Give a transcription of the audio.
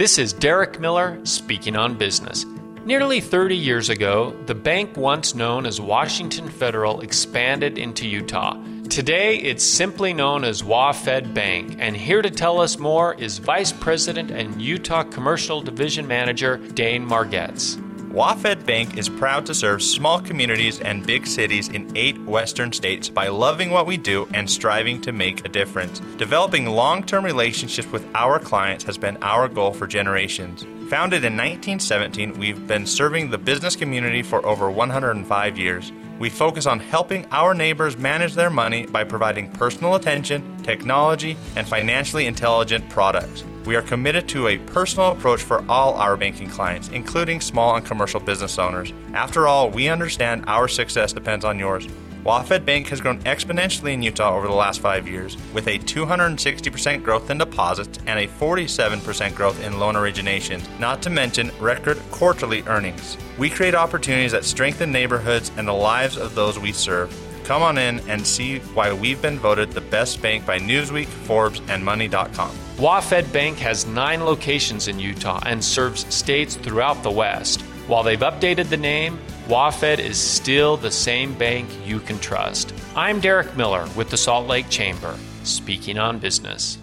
This is Derek Miller speaking on business. Nearly 30 years ago, the bank once known as Washington Federal expanded into Utah. Today, it's simply known as WaFd Bank, and here to tell us more is Vice President and Utah Commercial Division Manager Dane Margetts. WaFd Bank is proud to serve small communities and big cities in eight western states by loving what we do and striving to make a difference. Developing long term relationships with our clients has been our goal for generations. Founded in 1917, we've been serving the business community for over 105 years. We focus on helping our neighbors manage their money by providing personal attention, technology, and financially intelligent products. We are committed to a personal approach for all our banking clients, including small and commercial business owners. After all, we understand our success depends on yours. WaFd Bank has grown exponentially in Utah over the last five years, with a 260% growth in deposits and a 47% growth in loan originations, not to mention record quarterly earnings. We create opportunities that strengthen neighborhoods and the lives of those we serve. Come on in and see why we've been voted the best bank by Newsweek, Forbes, and Money.com. WaFd Bank has nine locations in Utah and serves states throughout the West. While they've updated the name, WaFd is still the same bank you can trust. I'm Derek Miller with the Salt Lake Chamber, speaking on business.